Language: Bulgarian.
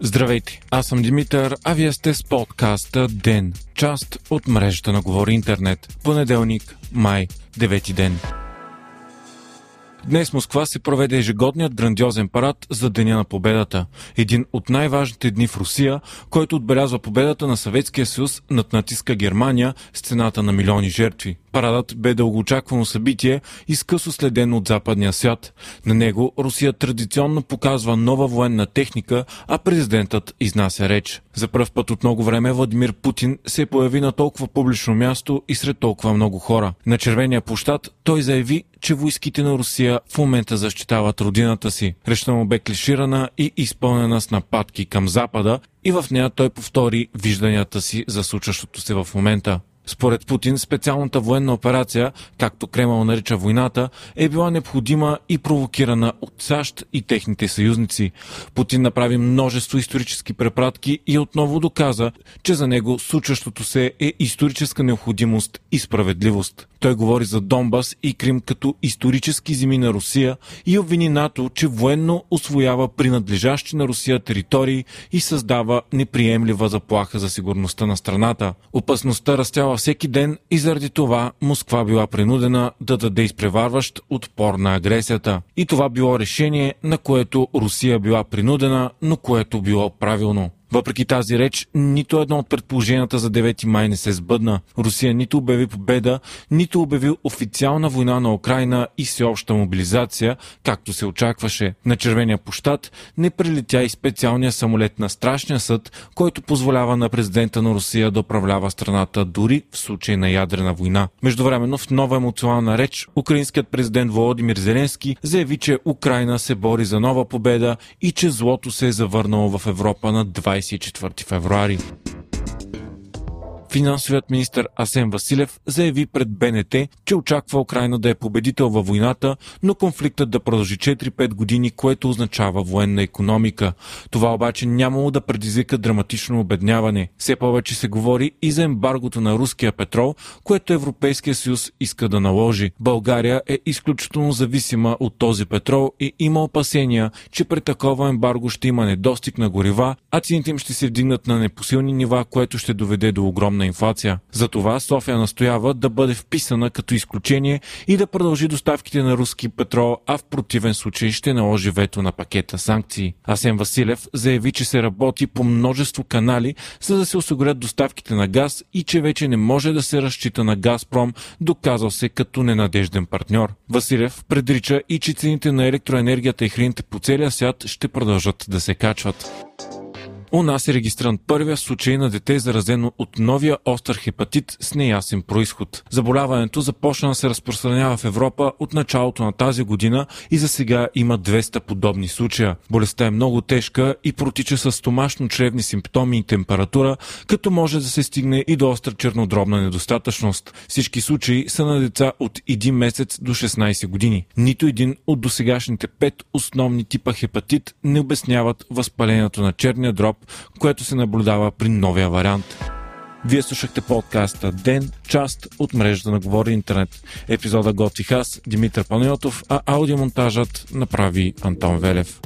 Здравейте, аз съм Димитър, а вие сте с подкаста ДЕН, част от мрежата на Говори Интернет. Понеделник, май, 9 ден. Днес Москва се проведе ежегодният грандиозен парад за Деня на победата. Един от най-важните дни в Русия, който отбелязва победата на Съветския съюз над натиска Германия с цената на милиони жертви. Парадът бе дългоочаквано събитие и скъсо следено от западния свят. На него Русия традиционно показва нова военна техника, а президентът изнася реч. За първ път от много време Владимир Путин се появи на толкова публично място и сред толкова много хора. На червения площад той заяви, че войските на Русия в момента защитават родината си. Речта му бе клиширана и изпълнена с нападки към Запада и в нея той повтори вижданията си за случващото се в момента. Според Путин, специалната военна операция, както Кремъл нарича войната, е била необходима и провокирана от САЩ и техните съюзници. Путин направи множество исторически препратки и отново доказа, че за него случващото се е историческа необходимост и справедливост. Той говори за Донбас и Крим като исторически земи на Русия и обвини НАТО, че военно освоява принадлежащи на Русия територии и създава неприемлива заплаха за сигурността на страната. Опасността растяла всеки ден и заради това Москва била принудена да даде изпреварващ отпор на агресията. И това било решение, на което Русия била принудена, но което било правилно. Въпреки тази реч, нито едно от предположенията за 9 май не се сбъдна. Русия нито обяви победа, нито обяви официална война на Украина и всеобща мобилизация, както се очакваше. На червения площад не прилетя и специалния самолет на Страшния съд, който позволява на президента на Русия да управлява страната дори в случай на ядрена война. Междувременно в нова емоционална реч, украинският президент Володимир Зеленски заяви, че Украина се бори за нова победа и че злото се е завърнало в Европа на 20 24 февруари. Финансовият министр Асен Василев заяви пред БНТ, че очаква Украина да е победител във войната, но конфликтът да продължи 4-5 години, което означава военна економика. Това обаче нямало да предизвика драматично обедняване. Все повече се говори и за ембаргото на руския петрол, което Европейския съюз иска да наложи. България е изключително зависима от този петрол и има опасения, че при такова ембарго ще има недостиг на горива, а цените им ще се вдигнат на непосилни нива, което ще доведе до огромна огромна инфлация. Затова София настоява да бъде вписана като изключение и да продължи доставките на руски петрол, а в противен случай ще наложи вето на пакета санкции. Асен Василев заяви, че се работи по множество канали, за да се осигурят доставките на газ и че вече не може да се разчита на Газпром, доказал се като ненадежден партньор. Василев предрича и че цените на електроенергията и храните по целия свят ще продължат да се качват. У нас е регистриран първия случай на дете заразено от новия остър хепатит с неясен происход. Заболяването започна да се разпространява в Европа от началото на тази година и за сега има 200 подобни случая. Болестта е много тежка и протича с стомашно-чревни симптоми и температура, като може да се стигне и до остра чернодробна недостатъчност. Всички случаи са на деца от 1 месец до 16 години. Нито един от досегашните пет основни типа хепатит не обясняват възпалението на черния дроб което се наблюдава при новия вариант. Вие слушахте подкаста Ден, част от мрежата на Говори Интернет. Епизода готвих аз, Димитър Панайотов, а аудиомонтажът направи Антон Велев.